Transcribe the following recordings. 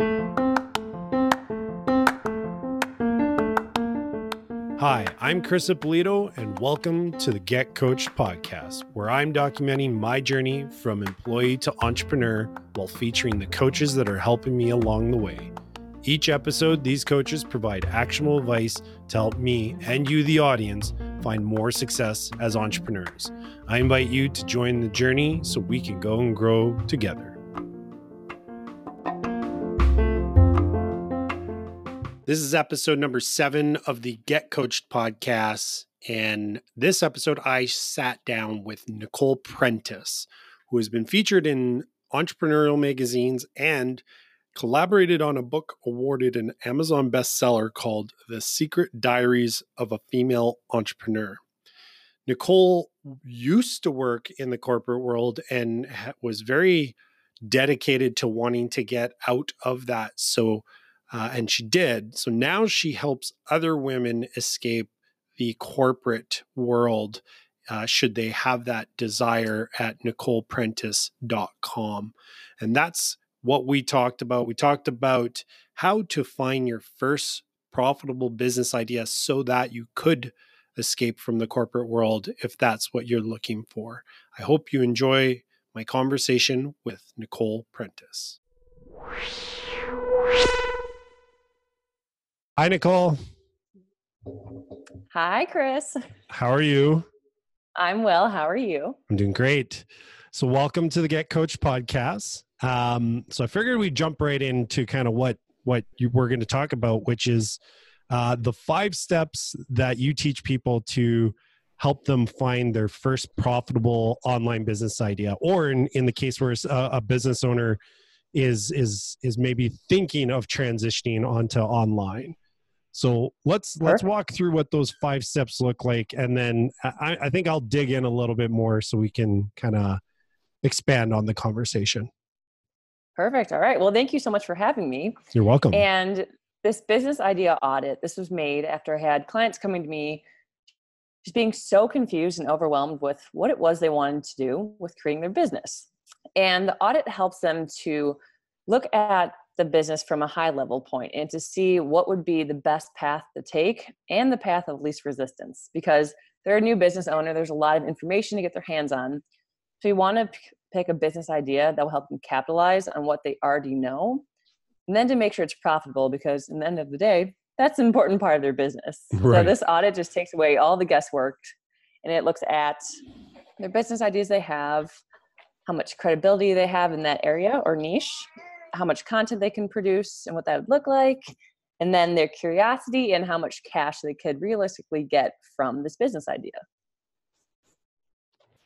Hi, I'm Chris Ippolito, and welcome to the Get Coached podcast, where I'm documenting my journey from employee to entrepreneur while featuring the coaches that are helping me along the way. Each episode, these coaches provide actionable advice to help me and you, the audience, find more success as entrepreneurs. I invite you to join the journey so we can go and grow together. This is episode number seven of the Get Coached podcast. And this episode, I sat down with Nicole Prentice, who has been featured in entrepreneurial magazines and collaborated on a book awarded an Amazon bestseller called The Secret Diaries of a Female Entrepreneur. Nicole used to work in the corporate world and was very dedicated to wanting to get out of that. So, uh, and she did. So now she helps other women escape the corporate world uh, should they have that desire at nicoleprentice.com. And that's what we talked about. We talked about how to find your first profitable business idea so that you could escape from the corporate world if that's what you're looking for. I hope you enjoy my conversation with Nicole Prentice. Hi, Nicole. Hi, Chris. How are you? I'm well. How are you? I'm doing great. So, welcome to the Get Coach podcast. Um, so, I figured we'd jump right into kind of what what you were going to talk about, which is uh, the five steps that you teach people to help them find their first profitable online business idea, or in, in the case where a, a business owner is is is maybe thinking of transitioning onto online. So let's let's walk through what those five steps look like, and then I, I think I'll dig in a little bit more so we can kind of expand on the conversation. Perfect. All right. Well, thank you so much for having me. You're welcome. And this business idea audit, this was made after I had clients coming to me just being so confused and overwhelmed with what it was they wanted to do with creating their business. And the audit helps them to look at the business from a high level point and to see what would be the best path to take and the path of least resistance because they're a new business owner there's a lot of information to get their hands on so you want to p- pick a business idea that will help them capitalize on what they already know and then to make sure it's profitable because in the end of the day that's an important part of their business right. so this audit just takes away all the guesswork and it looks at their business ideas they have how much credibility they have in that area or niche how much content they can produce and what that would look like and then their curiosity and how much cash they could realistically get from this business idea.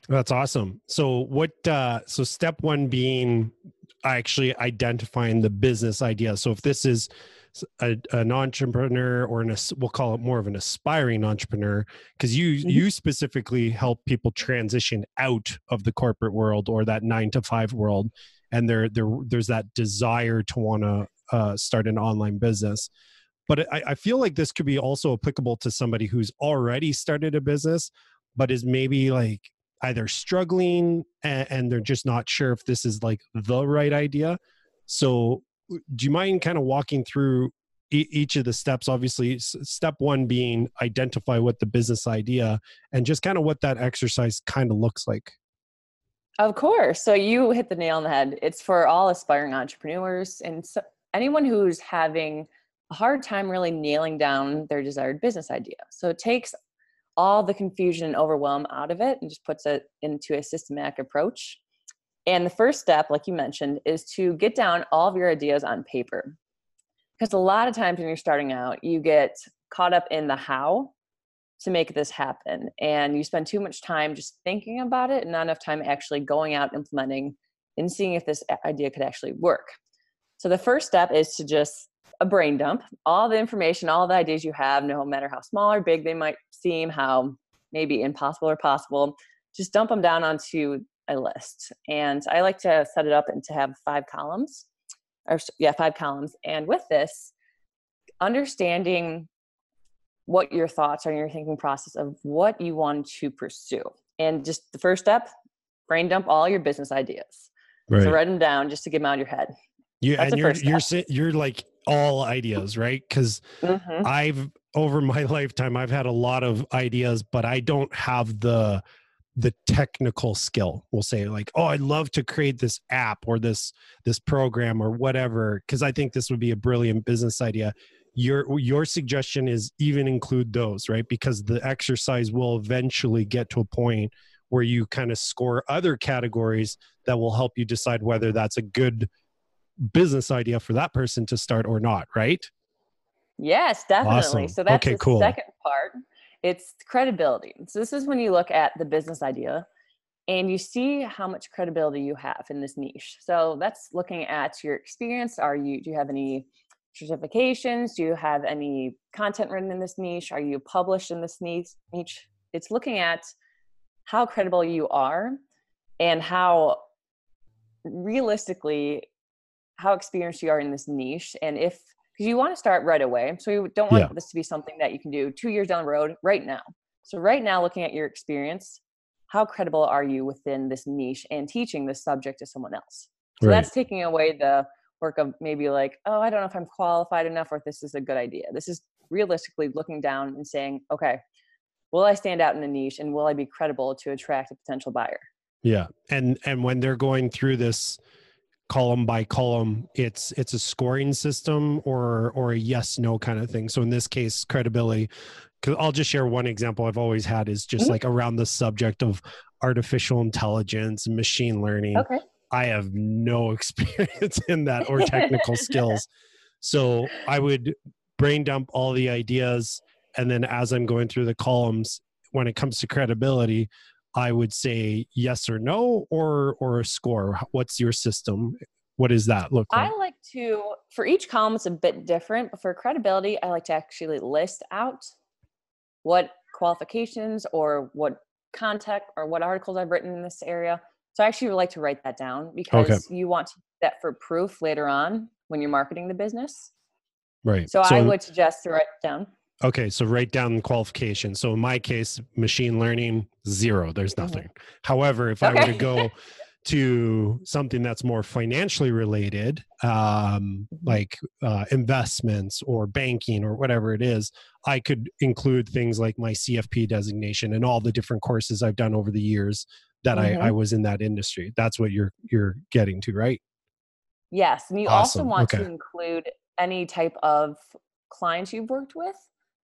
That's awesome. So what uh so step one being actually identifying the business idea. So if this is a, an entrepreneur or an we'll call it more of an aspiring entrepreneur because you mm-hmm. you specifically help people transition out of the corporate world or that nine to five world and there there there's that desire to want to uh, start an online business. But I, I feel like this could be also applicable to somebody who's already started a business but is maybe like either struggling and, and they're just not sure if this is like the right idea. So do you mind kind of walking through each of the steps? Obviously step one being identify what the business idea and just kind of what that exercise kind of looks like of course. So you hit the nail on the head. It's for all aspiring entrepreneurs and so anyone who's having a hard time really nailing down their desired business idea. So it takes all the confusion and overwhelm out of it and just puts it into a systematic approach. And the first step, like you mentioned, is to get down all of your ideas on paper. Because a lot of times when you're starting out, you get caught up in the how to make this happen and you spend too much time just thinking about it and not enough time actually going out implementing and seeing if this idea could actually work. So the first step is to just a brain dump. All the information all the ideas you have no matter how small or big they might seem how maybe impossible or possible just dump them down onto a list. And i like to set it up and to have five columns or yeah five columns. And with this understanding what your thoughts are in your thinking process of what you want to pursue. And just the first step, brain dump all your business ideas. Right. So write them down just to get them out of your head. You That's and you're you're si- you're like all ideas, right? Because Mhm. I've over my lifetime I've had a lot of ideas, but I don't have the the technical skill. We'll say like, oh, I'd love to create this app or this this program or whatever because I think this would be a brilliant business idea. Your your suggestion is even include those, right? Because the exercise will eventually get to a point where you kind of score other categories that will help you decide whether that's a good business idea for that person to start or not, right? Yes, definitely. Awesome. So that's Okay, the cool. second part. It's credibility. So this is when you look at the business idea and you see how much credibility you have in this niche. So that's looking at your experience. Are you do you have any certifications? Do you have any content written in this niche? Are you published in this niche? It's looking at how credible you are and how realistically how experienced you are in this niche and if because you want to start right away so you don't want Yeah. this to be something that you can do two years down the road right now so right now looking at your experience how credible are you within this niche and teaching this subject to someone else so Right. that's taking away the work of maybe like oh i don't know if i'm qualified enough or if this is a good idea this is realistically looking down and saying okay will i stand out in the niche and will i be credible to attract a potential buyer Yeah. And and when they're going through this column by column, it's it's a scoring system or or a yes no kind of thing. So in this case, credibility. I'll just share one example I've always had is just Mhm. like around the subject of artificial intelligence and machine learning. okay I have no experience in that or technical skills. So I would brain dump all the ideas. And then as I'm going through the columns, when it comes to credibility, I would say yes or no or or a score. What's your system? What does that look like? I like to, for each column, it's a bit different, but for credibility, I like to actually list out what qualifications or what contact or what articles I've written in this area. So I actually would like to write that down because you want that for proof later on when you're marketing the business. right. So, I would suggest to write it down. Okay, so write down the qualification. So in my case, machine learning, zero. There's Mhm. nothing. However, if I were to go to something that's more financially related, um, like uh, investments or banking or whatever it is, I could include things like my CFP designation and all the different courses I've done over the years that I, I mm-hmm. was in that industry. That's what you're you're getting to, right? Yes. And you also want okay. to include any type of clients you've worked with.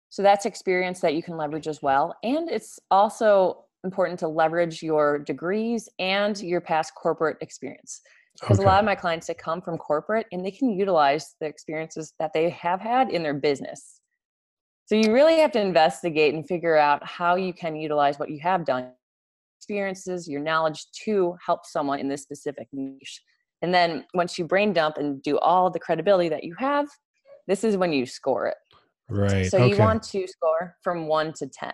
So that's experience that you can leverage as well. And it's also important to leverage your degrees and your past corporate experience. Because Okay. a lot of my clients that come from corporate and they can utilize the experiences that they have had in their business. So you really have to investigate and figure out how you can utilize what you have done, experiences, your knowledge to help someone in this specific niche. And then once you brain dump and do all the credibility that you have, this is when you score it. Right. So okay. you want to score from one to 10.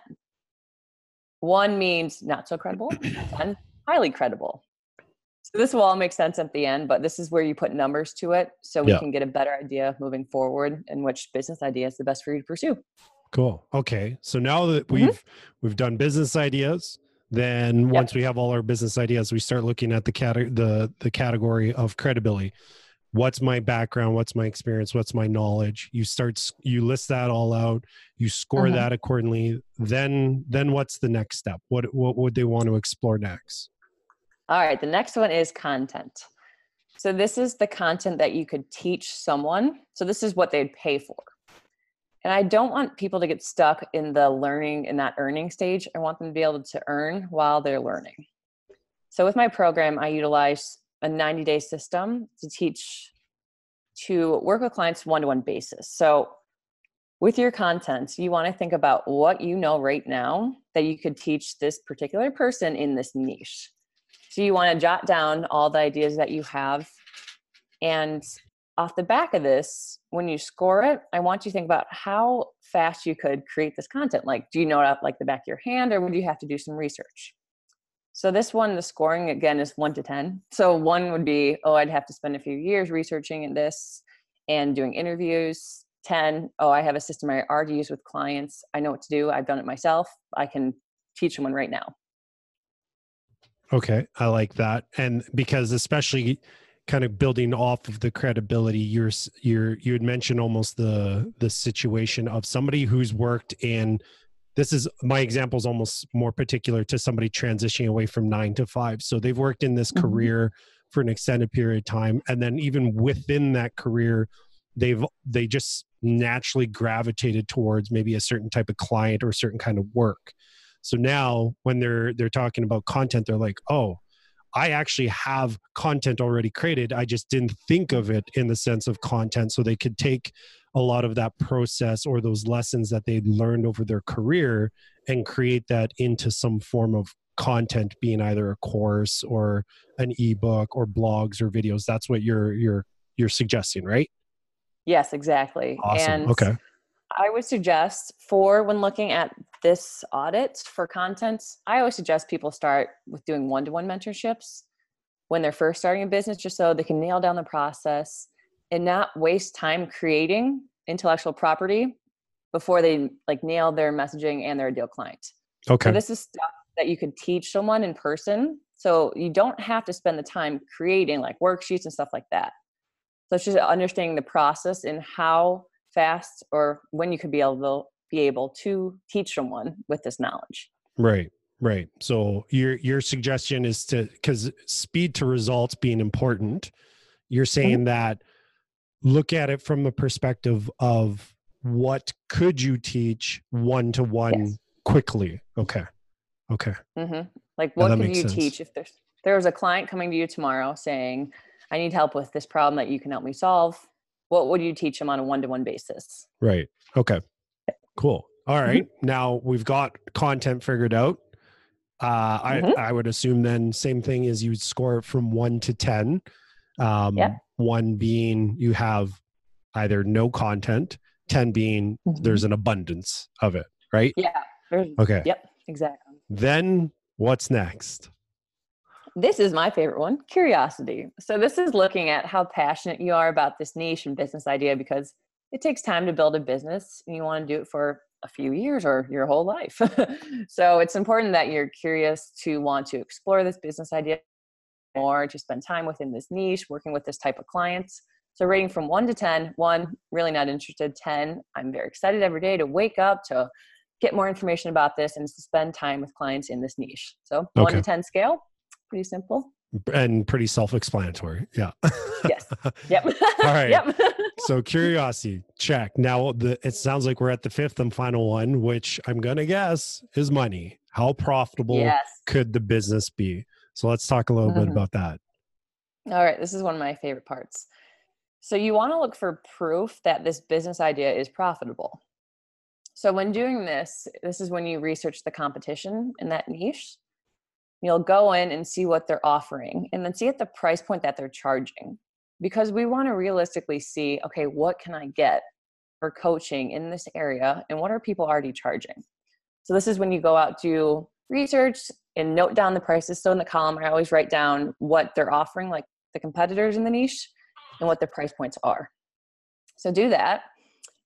One means not so credible, 10, highly credible. So this will all make sense at the end, but this is where you put numbers to it so we Yeah. can get a better idea moving forward and which business idea is the best for you to pursue. Cool. Okay. So now that Mhm. we've we've done business ideas, then once we have all our business ideas, we start looking at the cat the the category of credibility. What's my background? What's my experience? What's my knowledge? You start you list that all out. You score Mhm. that accordingly. Then then what's the next step? What what would they want to explore next? All right, the next one is content. So this is the content that you could teach someone. So this is what they'd pay for. And I don't want people to get stuck in the learning and that earning stage. I want them to be able to earn while they're learning. So with my program, I utilize a 90 day system to teach to work with clients one to one basis. So with your content, you want to think about what you know right now that you could teach this particular person in this niche. So you want to jot down all the ideas that you have. And off the back of this, when you score it, I want you to think about how fast you could create this content. Like, do you know it like the back of your hand, or would you have to do some research? So this one, the scoring again is one to ten. So one would be, oh, I'd have to spend a few years researching this and doing interviews. 10, oh, I have a system I already use with clients. I know what to do. I've done it myself. I can teach someone right now. Okay, I like that. And because especially kind of building off of the credibility you're you're you had mentioned almost the the situation of somebody who's worked in this is my example is almost more particular to somebody transitioning away from nine to five. So they've worked in this mm-hmm. career for an extended period of time. And then even within that career they've they just naturally gravitated towards maybe a certain type of client or a certain kind of work. So now when they're they're talking about content they're like oh I actually have content already created. I just didn't think of it in the sense of content. So they could take a lot of that process or those lessons that they'd learned over their career and create that into some form of content being either a course or an ebook or blogs or videos that's what you're you're you're suggesting right yes exactly awesome. and okay I would suggest for when looking at this audit for content, I always suggest people start with doing one to one mentorships when they're first starting a business, just so they can nail down the process and not waste time creating intellectual property before they like nail their messaging and their ideal client. Okay. So this is stuff that you could teach someone in person. So you don't have to spend the time creating like worksheets and stuff like that. So it's just understanding the process and how fast or when you could be able to be able to teach someone with this knowledge right right so your your suggestion is to because speed to results being important you're mm-hmm. saying mm-hmm. that look at it from the perspective of what could you teach one to one quickly okay okay mm-hmm. like what could you sense. teach if there's there was a client coming to you tomorrow saying i need help with this problem that you can help me solve what would you teach them on a one-to-one basis right okay cool all right. mm-hmm. mm-hmm. now we've got content figured out uh, mm-hmm. I, I would assume then same thing is you score from one to 10. Um, yep. One being you have either no content, 10 being mm-hmm. there's an abundance of it, right? Yeah. Okay. Yep, exactly. Then what's next? This is my favorite one curiosity. So, this is looking at how passionate you are about this niche and business idea because it takes time to build a business and you want to do it for a few years or your whole life. so, it's important that you're curious to want to explore this business idea more, to spend time within this niche, working with this type of clients. So, rating from one to 10, one, really not interested, 10, I'm very excited every day to wake up, to get more information about this, and to spend time with clients in this niche. So, okay. one to 10 scale, pretty simple. And pretty self-explanatory yeah. Yes. Yep. All right. Yep. so curiosity check. Now the it sounds like we're at the fifth and final one which i'm gonna guess is money. How profitable yes. could the business be? So let's talk a little mm-hmm. bit about that. All right. This is one of my favorite parts. So you want to look for proof that this business idea is profitable. So when doing this this is when you research the competition in that niche you'll go in and see what they're offering and then see at the price point that they're charging. Because we want to realistically see okay what can i get for coaching in this area and what are people already charging? So this is when you go out do research and note down the prices. So in the column i always write down what they're offering like the competitors in the niche and what their price points are. So do that.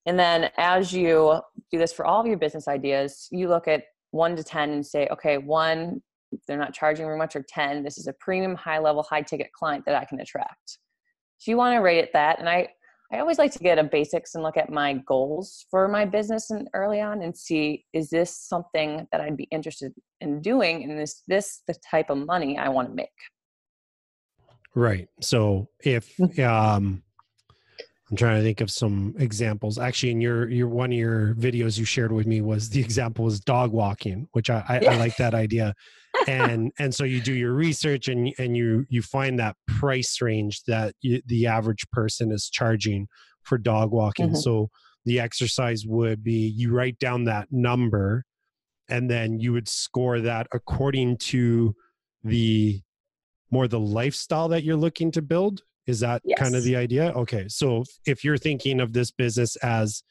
And then as you do this for all of your business ideas you look at 1 to 10 and say okay one they're not charging very much or 10 this is a premium high level high ticket client that i can attract. So you want to rate it that and i i always like to get a basics and look at my goals for my business and early on and see is this something that i'd be interested in doing and is this the type of money i want to make? Right so if um I'm trying to think of some examples. Actually, in your your one of your videos you shared with me was the example was dog walking, which I, I, yeah. I like that idea and and so you do your research and and you you find that price range that you, the average person is charging for dog walking mm-hmm. so the exercise would be you write down that number and then you would score that according to the more the lifestyle that you're looking to build is that yes. kind of the idea okay so if you're thinking of this business as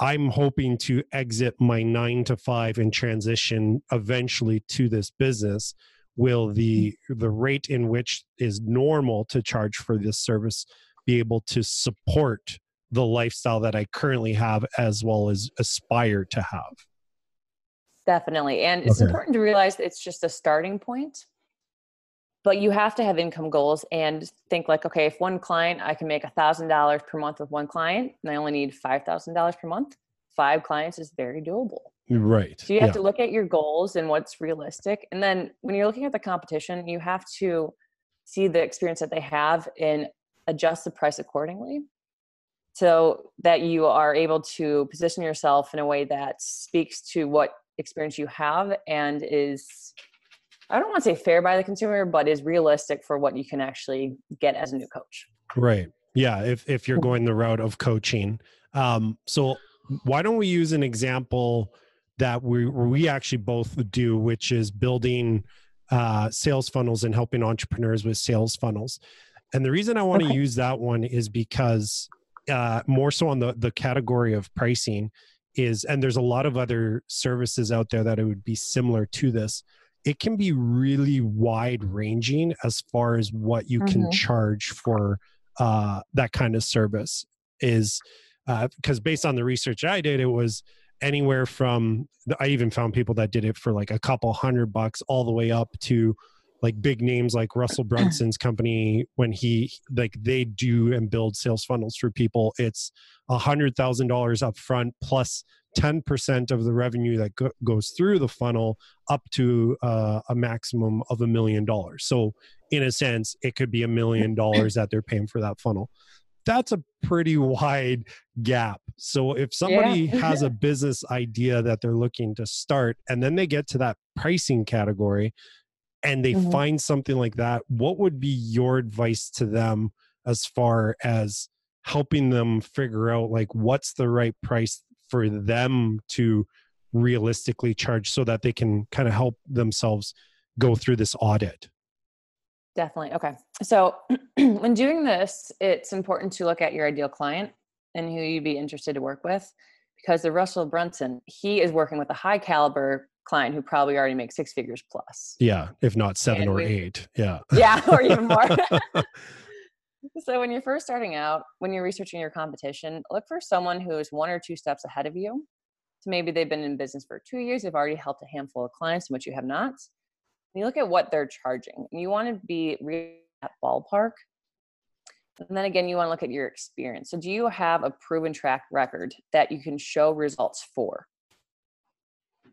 I'm hoping to exit my nine to five and transition eventually to this business. Will the mm. the rate in which is normal to charge for this service be able to support the lifestyle that I currently have as well as aspire to have? Definitely. And it's okay. important to realize it's just a starting point. But you have to have income goals and think like okay if one client i can make a thousand dollars per month with one client and i only need five thousand dollars per month five clients is very doable right so you have yeah. to look at your goals and what's realistic and then when you're looking at the competition you have to see the experience that they have and adjust the price accordingly so that you are able to position yourself in a way that speaks to what experience you have and is I don't want to say fair by the consumer, but is realistic for what you can actually get as a new coach. Right. Yeah. If if you're mm-hmm. going the route of coaching, um, so why don't we use an example that we we actually both do, which is building uh, sales funnels and helping entrepreneurs with sales funnels. And the reason I want okay. to use that one is because uh, more so on the the category of pricing is, and there's a lot of other services out there that it would be similar to this it can be really wide ranging as far as what you mm-hmm. can charge for uh, that kind of service is because uh, based on the research i did it was anywhere from i even found people that did it for like a couple hundred bucks all the way up to like big names like russell brunson's company when he like they do and build sales funnels for people it's a hundred thousand dollars up front plus 10% of the revenue that go- goes through the funnel up to uh, a maximum of a million dollars. So, in a sense, it could be a million dollars that they're paying for that funnel. That's a pretty wide gap. So, if somebody yeah. has a business idea that they're looking to start and then they get to that pricing category and they mm-hmm. find something like that, what would be your advice to them as far as helping them figure out like what's the right price for them to realistically charge so that they can kind of help themselves go through this audit. Definitely okay. So when doing this it's important to look at your ideal client and who you'd be interested to work with because the russell brunson. He is working with a high caliber client who probably already makes six figures plus. Yeah if not seven and or we, eight yeah. Yeah or even more so when you're first starting out, when you're researching your competition, look for someone who is one or two steps ahead of you. So maybe they've been in business for two years, they've already helped a handful of clients, which you have not. And you look at what they're charging, and you want to be really at ballpark. And then again, you want to look at your experience. So, do you have a proven track record that you can show results for?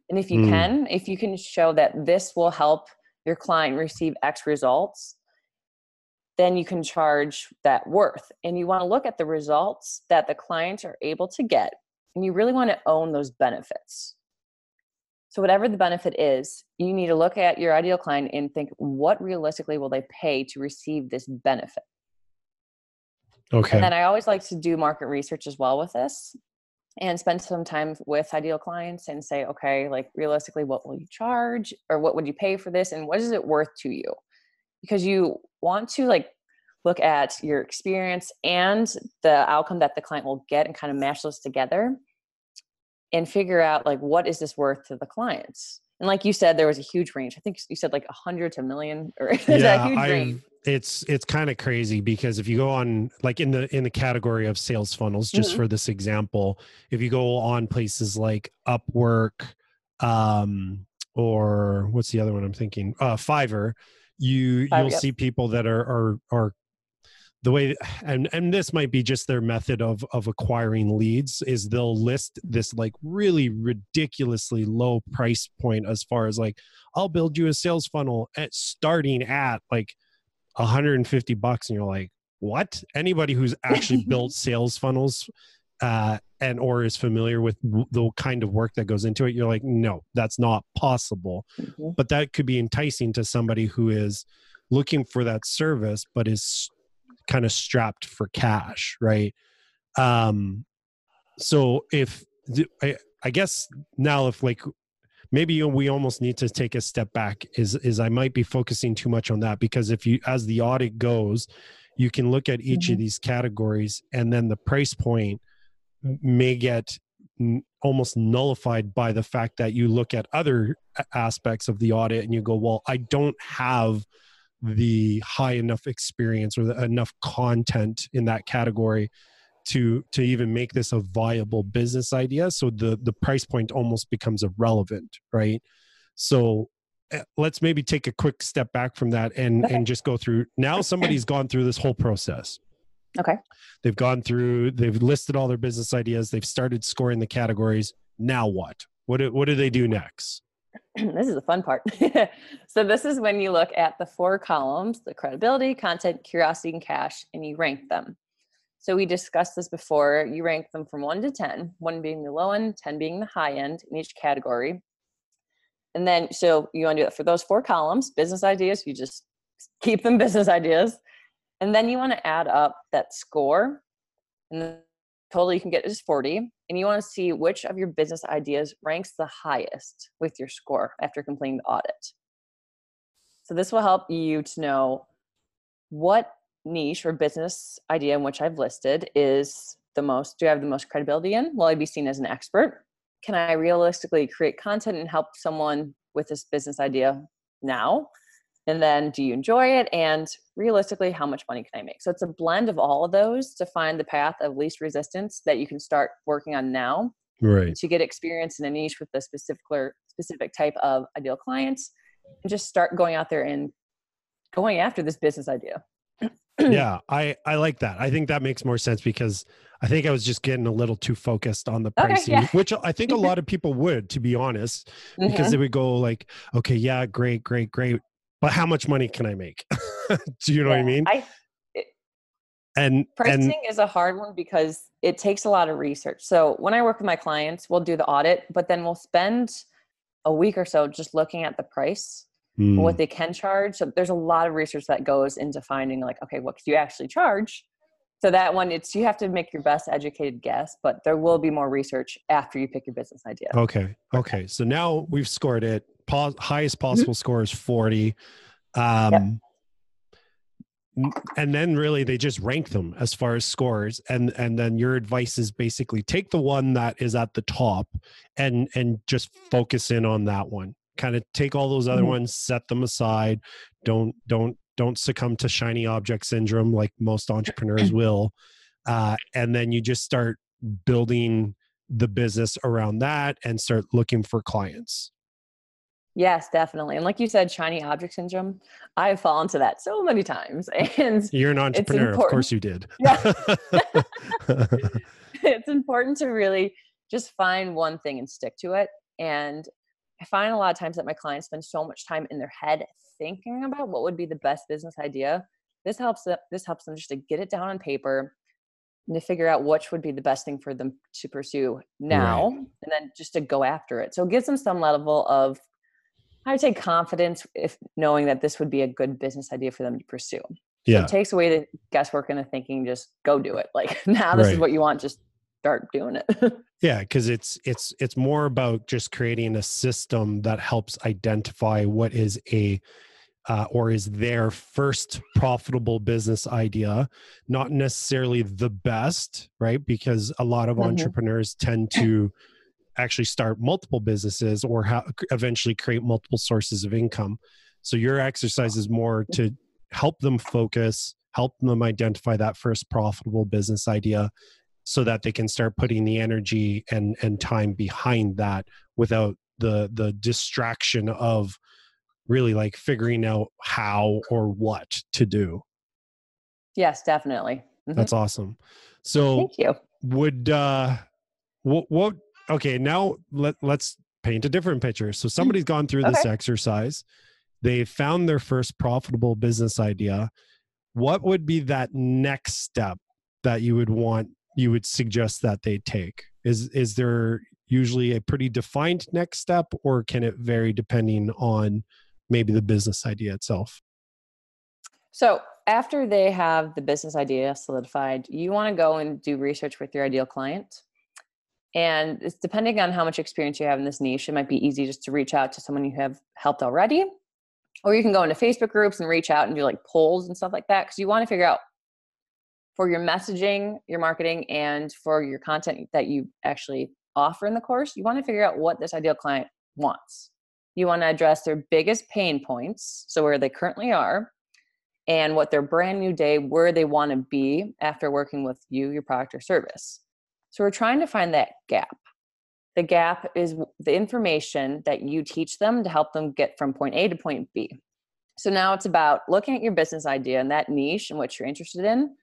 And if you mm. can, if you can show that this will help your client receive X results, then you can charge that worth. And you want to look at the results that the clients are able to get. And you really want to own those benefits. So, whatever the benefit is, you need to look at your ideal client and think what realistically will they pay to receive this benefit? Okay. And then I always like to do market research as well with this and spend some time with ideal clients and say, okay, like realistically, what will you charge or what would you pay for this and what is it worth to you? Because you want to like look at your experience and the outcome that the client will get and kind of mash those together and figure out like what is this worth to the clients? And like you said there was a huge range. I think you said like a hundred to a million or yeah, huge I, range. it's it's kind of crazy because if you go on like in the in the category of sales funnels just mm-hmm. for this example if you go on places like upwork um or what's the other one i'm thinking? Uh fiverr you you'll yep. see people that are are are the way and and this might be just their method of of acquiring leads is they'll list this like really ridiculously low price point as far as like I'll build you a sales funnel at starting at like 150 bucks and you're like what anybody who's actually built sales funnels uh, and or is familiar with the kind of work that goes into it you're like no that's not possible mm-hmm. but that could be enticing to somebody who is looking for that service but is kind of strapped for cash right um so if I, I guess now if like maybe we almost need to take a step back is is i might be focusing too much on that because if you as the audit goes you can look at each mm-hmm. of these categories and then the price point may get almost nullified by the fact that you look at other aspects of the audit and you go well i don't have the high enough experience or the, enough content in that category to to even make this a viable business idea. So the the price point almost becomes irrelevant right? So uh, let's maybe take a quick step back from that and and just go through. Now somebody's gone through this whole process Okay. they've gone through they've listed all their business ideas they've started scoring the categories now what what do, what do they do next this is the fun part. so this is when you look at the four columns, the credibility, content, curiosity, and cash, and you rank them. So we discussed this before. You rank them from one to 10, one being the low end, 10 being the high end in each category. And then, so you want to do that for those four columns, business ideas, you just keep them business ideas. And then you want to add up that score. And the total you can get is 40. And you want to see which of your business ideas ranks the highest with your score after completing the audit. So this will help you to know what niche or business idea in which I've listed is the most, do I have the most credibility in? Will I be seen as an expert? Can I realistically create content and help someone with this business idea now? And then do you enjoy it? And realistically, how much money can I make? So it's a blend of all of those to find the path of least resistance that you can start working on now right to get experience in a niche with a specific specific type of ideal clients and just start going out there and going after this business idea. yeah i i like that i think that makes more sense because i think i was just getting a little too focused on the Okay, pricing yeah. which i think a lot of people would to be honest because Mhm. they would go like okay yeah great great great but how much money can i make do you know what i mean I, and pricing and is a hard one because it takes a lot of research. So when I work with my clients, we'll do the audit, but then we'll spend a week or so just looking at the price Hmm, what they can charge. So there's a lot of research that goes into finding like, okay, what could you actually charge? So that one, it's you have to make your best educated guess, but there will be more research after you pick your business idea. okay okay so now we've scored it Pos- highest Mm-hmm. possible score is 40 um n- and then really they just rank them as far as scores and and then your advice is basically take the one that is at the top and and just focus in on that one. Kind of take all those other Mhm. ones set them aside. Don't don't don't succumb to shiny object syndrome like most entrepreneurs will. Uh, and then you just start building the business around that and start looking for clients Yes, definitely. And like you said, shiny object syndrome, I've fallen to that so many times. And you're an entrepreneur of course you did Yeah. it's important to really just find one thing and stick to it. And I find a lot of times that my clients spend so much time in their head thinking about what would be the best business idea. This helps them, this helps them just to get it down on paper and to figure out which would be the best thing for them to pursue now and then just to go after it. So it gives them some level of I would say confidence if knowing that this would be a good business idea for them to pursue. So yeah it takes away the guesswork and the thinking, just go do it. Like now this is what you want, just start doing it. Yeah, because it's it's it's more about just creating a system that helps identify what is a uh, or is their first profitable business idea, not necessarily the best, right? Because a lot of Mhm. entrepreneurs tend to actually start multiple businesses or ha- eventually create multiple sources of income. So your exercise is more to help them focus, help them identify that first profitable business idea so that they can start putting the energy and and time behind that without the the distraction of really like figuring out how or what to do yes, definitely. Mhm. that's awesome so Thank you. would uh what what okay now let let's paint a different picture. So hmm. somebody's gone through this exercise. They found their first profitable business idea. What would be that next step that you would want you would suggest that they take? Is is there usually a pretty defined next step or can it vary depending on maybe the business idea itself? So after they have the business idea solidified, you want to go and do research with your ideal client. And it's depending on how much experience you have in this niche, it might be easy just to reach out to someone you have helped already. Or you can go into Facebook groups and reach out and do like polls and stuff like that. Because you want to figure out for your messaging, your marketing, and for your content that you actually offer in the course, you want to figure out what this ideal client wants. You want to address their biggest pain points, so where they currently are, and what their brand new day, where they want to be after working with you, your product or service. So we're trying to find that gap. the gap is the information that you teach them to help them get from point A to point B. So now it's about looking at your business idea and that niche and what you're interested in,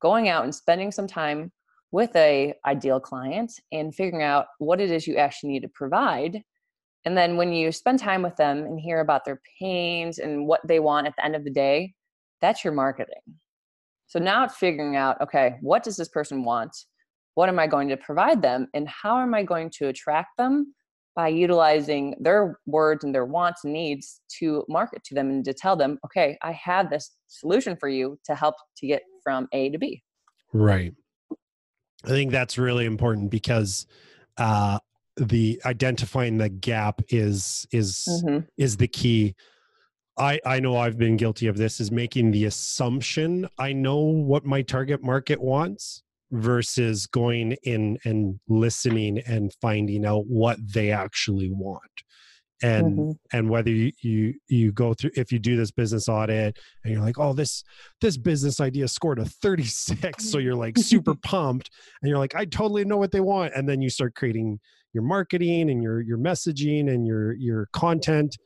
going out and spending some time with a ideal client and figuring out what it is you actually need to provide. And then when you spend time with them and hear about their pains and what they want at the end of the day, that's your marketing. So now it's figuring out, okay, what does this person want? What am I going to provide them? And how am I going to attract them by utilizing their words and their wants and needs to market to them and to tell them, okay, I have this solution for you to help to get from A to B. Right. I think that's really important because uh, the identifying the gap is is mm-hmm. is the key. I I know I've been guilty of this is making the assumption I know what my target market wants versus going in and listening and finding out what they actually want and mm-hmm. and whether you, you you go through if you do this business audit and you're like oh this this business idea scored a 36 so you're like super pumped and you're like i totally know what they want and then you start creating your marketing and your your messaging and your your content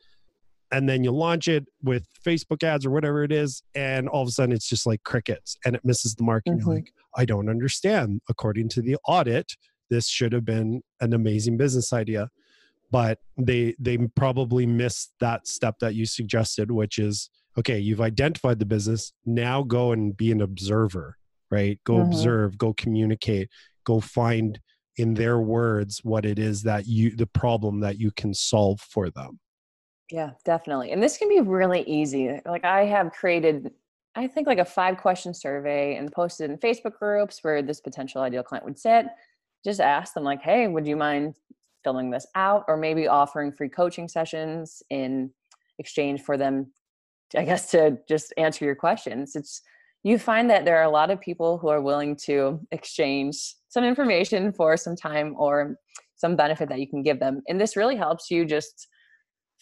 and then you launch it with Facebook ads or whatever it is, and all of a sudden it's just like crickets and it misses the mark. Mm-hmm. you're like, I don't understand. According to the audit, this should have been an amazing business idea. But they they probably missed that step that you suggested, which is okay, you've identified the business. Now go and be an observer, right? Go mm-hmm. observe, go communicate, go find in their words what it is that you the problem that you can solve for them yeah, definitely. And this can be really easy. Like I have created I think like a five question survey and posted in Facebook groups where this potential ideal client would sit. Just ask them like, "Hey, would you mind filling this out or maybe offering free coaching sessions in exchange for them I guess to just answer your questions." It's you find that there are a lot of people who are willing to exchange some information for some time or some benefit that you can give them. And this really helps you just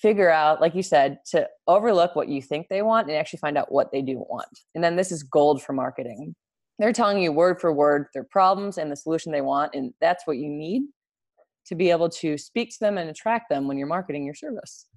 figure out, like you said, to overlook what you think they want and actually find out what they do want. And then this is gold for marketing. They're telling you word for word their problems and the solution they want, and that's what you need to be able to speak to them and attract them when you're marketing your service.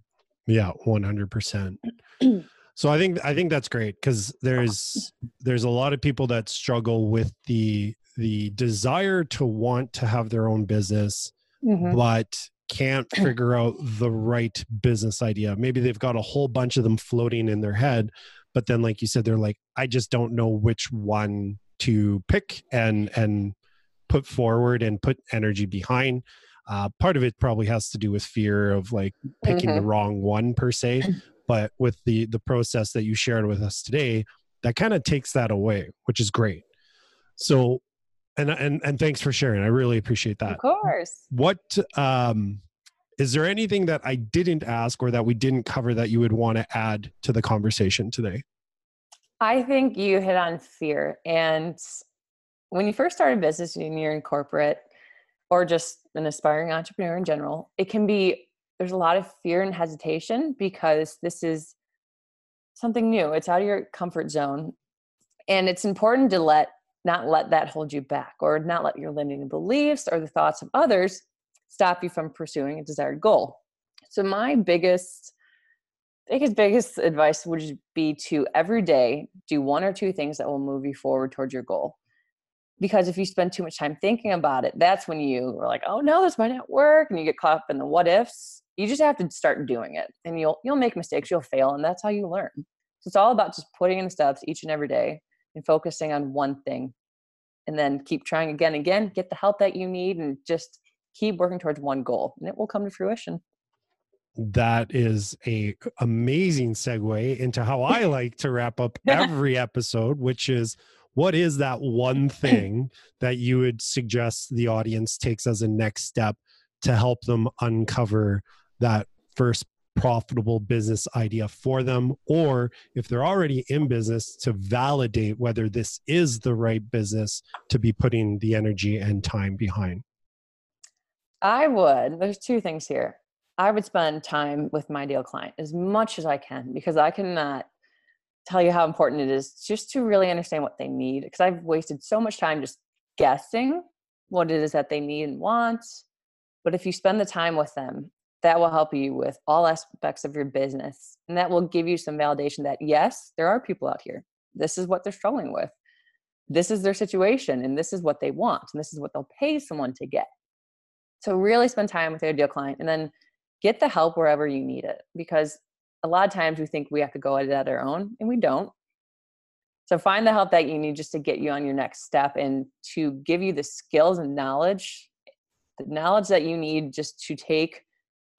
Yeah, 100%. so I think I think that's great cuz there's there's a lot of people that struggle with the the desire to want to have their own business mm-hmm. but can't figure out the right business idea. Maybe they've got a whole bunch of them floating in their head, but then like you said they're like I just don't know which one to pick and and put forward and put energy behind. Uh, part of it probably has to do with fear of like picking mm-hmm. the wrong one per se, but with the the process that you shared with us today, that kind of takes that away, which is great. So and and and thanks for sharing. I really appreciate that. Of course. What um is there anything that I didn't ask or that we didn't cover that you would want to add to the conversation today? I think you hit on fear. And when you first start a business and you're in corporate or just an aspiring entrepreneur in general, it can be there's a lot of fear and hesitation because this is something new. It's out of your comfort zone. And it's important to let not let that hold you back or not let your limiting beliefs or the thoughts of others stop you from pursuing a desired goal. So my biggest biggest biggest advice would be to every day do one or two things that will move you forward towards your goal. Because if you spend too much time thinking about it, that's when you are like, "Oh no, this might not work," and you get caught up in the what ifs. You just have to start doing it, and you'll you'll make mistakes, you'll fail, and that's how you learn. So it's all about just putting in the steps each and every day and focusing on one thing and then keep trying again and again get the help that you need and just keep working towards one goal and it will come to fruition. That is a amazing segue into how i like to wrap up every episode which is what is that one thing that you would suggest the audience takes as a next step to help them uncover that first profitable business idea for them, or if they're already in business, to validate whether this is the right business to be putting the energy and time behind? I would. There's two things here. I would spend time with my ideal client as much as I can because I cannot tell you how important it is just to really understand what they need because I've wasted so much time just guessing what it is that they need and want But if you spend the time with them, that will help you with all aspects of your business. And that will give you some validation that, yes, there are people out here. This is what they're struggling with. This is their situation, and this is what they want, and this is what they'll pay someone to get. So, really spend time with your ideal client and then get the help wherever you need it. Because a lot of times we think we have to go at it on our own, and we don't. So, find the help that you need just to get you on your next step and to give you the skills and knowledge, the knowledge that you need just to take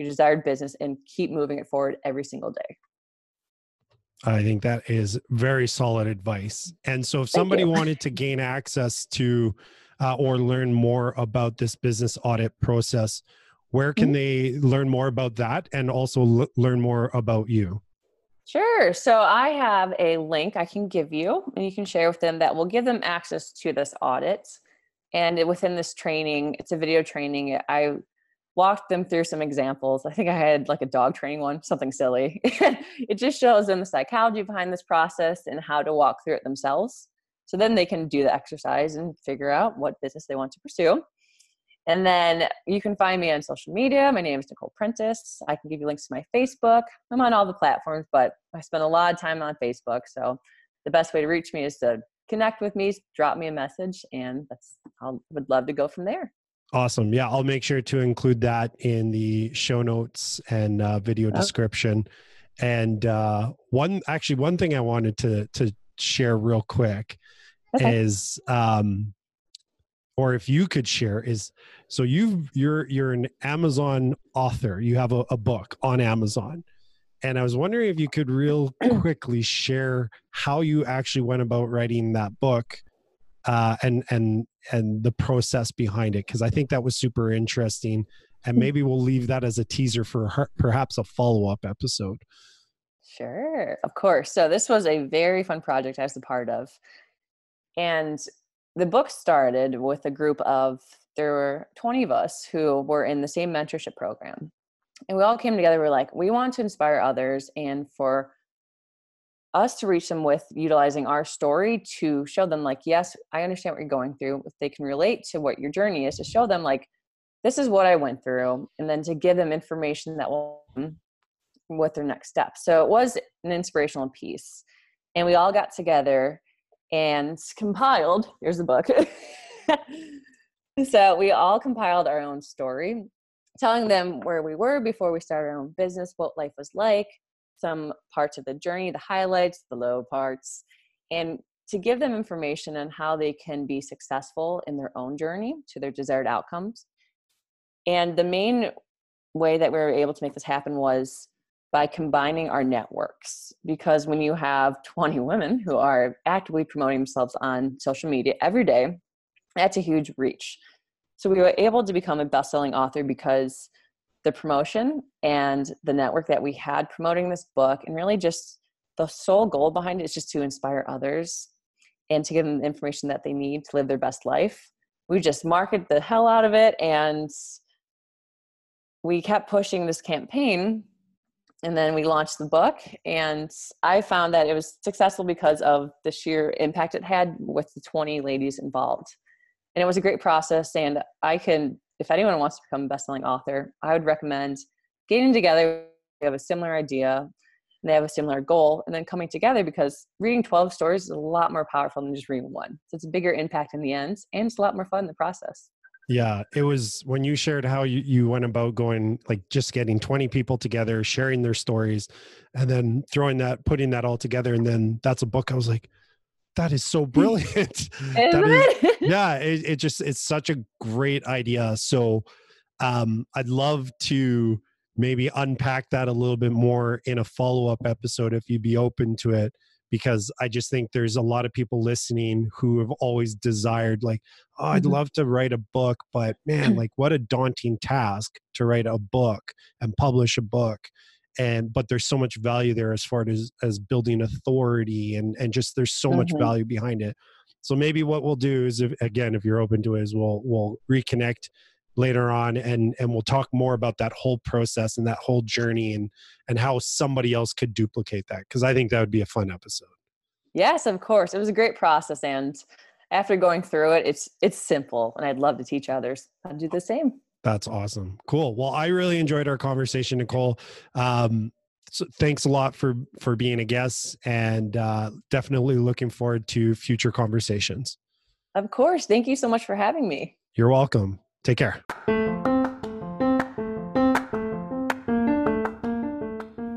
your desired business and keep moving it forward every single day. I think that is very solid advice. And so, if somebody wanted to gain access to uh, or learn more about this business audit process, where can mm-hmm. they learn more about that and also l- learn more about you? Sure. So, I have a link I can give you, and you can share with them that will give them access to this audit. And within this training, it's a video training. I walked them through some examples. I think I had like a dog training one, something silly. it just shows them the psychology behind this process and how to walk through it themselves. So then they can do the exercise and figure out what business they want to pursue. And then you can find me on social media. My name is Nicole Prentice. I can give you links to my Facebook. I'm on all the platforms, but I spend a lot of time on Facebook. So the best way to reach me is to connect with me, drop me a message, and that's I would love to go from there. Awesome. Yeah, I'll make sure to include that in the show notes and uh, video oh. description. And uh, one, actually, one thing I wanted to to share real quick okay. is, um, or if you could share, is so you you're you're an Amazon author. You have a, a book on Amazon, and I was wondering if you could real quickly share how you actually went about writing that book uh, and and and the process behind it because I think that was super interesting, and maybe we'll leave that as a teaser for her, perhaps a follow up episode. Sure, of course. So this was a very fun project I was a part of, and the book started with a group of there were 20 of us who were in the same mentorship program and we all came together we're like we want to inspire others and for us to reach them with utilizing our story to show them like yes i understand what you're going through if they can relate to what your journey is to show them like this is what i went through and then to give them information that will with their next step so it was an inspirational piece and we all got together and compiled here's the book so we all compiled our own story telling them where we were before we started our own business what life was like some parts of the journey, the highlights, the low parts, and to give them information on how they can be successful in their own journey to their desired outcomes. And the main way that we were able to make this happen was by combining our networks. Because when you have 20 women who are actively promoting themselves on social media every day, that's a huge reach. So we were able to become a best selling author because the promotion and the network that we had promoting this book and really just the sole goal behind it is just to inspire others and to give them the information that they need to live their best life. We just marketed the hell out of it and we kept pushing this campaign and then we launched the book. And i found that it was successful because of the sheer impact it had with the 20 ladies involved. And it was a great process and i can if anyone wants to become a best-selling author, I would recommend getting together. They have a similar idea, they have a similar goal, and then coming together because reading 12 stories is a lot more powerful than just reading one. So it's a bigger impact in the end, and it's a lot more fun in the process. Yeah, it was when you shared how you, you went about going, like just getting 20 people together, sharing their stories, and then throwing that, putting that all together. And then that's a book. I was like, that is so brilliant. is, yeah, it, it just it's such a great idea. So um, I'd love to maybe unpack that a little bit more in a follow-up episode if you'd be open to it because I just think there's a lot of people listening who have always desired like oh I'd mm-hmm. love to write a book but man like what a daunting task to write a book and publish a book and but there's so much value there as far as as building authority and and just there's so mm-hmm. much value behind it. So maybe what we'll do is if, again if you're open to it is we'll we'll reconnect later on and and we'll talk more about that whole process and that whole journey and and how somebody else could duplicate that because i think that would be a fun episode. Yes of course. It was a great process and after going through it it's it's simple and i'd love to teach others how to do the same That's awesome. Cool. Well, I really enjoyed our conversation, Nicole. Um, so thanks a lot for for being a guest, and uh, definitely looking forward to future conversations. Of course. Thank you so much for having me. You're welcome. Take care.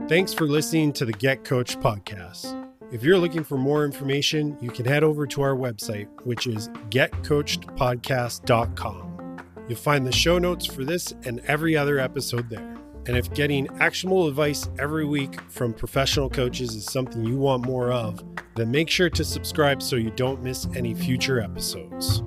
Thanks for listening to the Get Coached podcast. If you're looking for more information, you can head over to our website, which is getcoachedpodcast.com. You'll find the show notes for this and every other episode there. And if getting actionable advice every week from professional coaches is something you want more of, then make sure to subscribe so you don't miss any future episodes.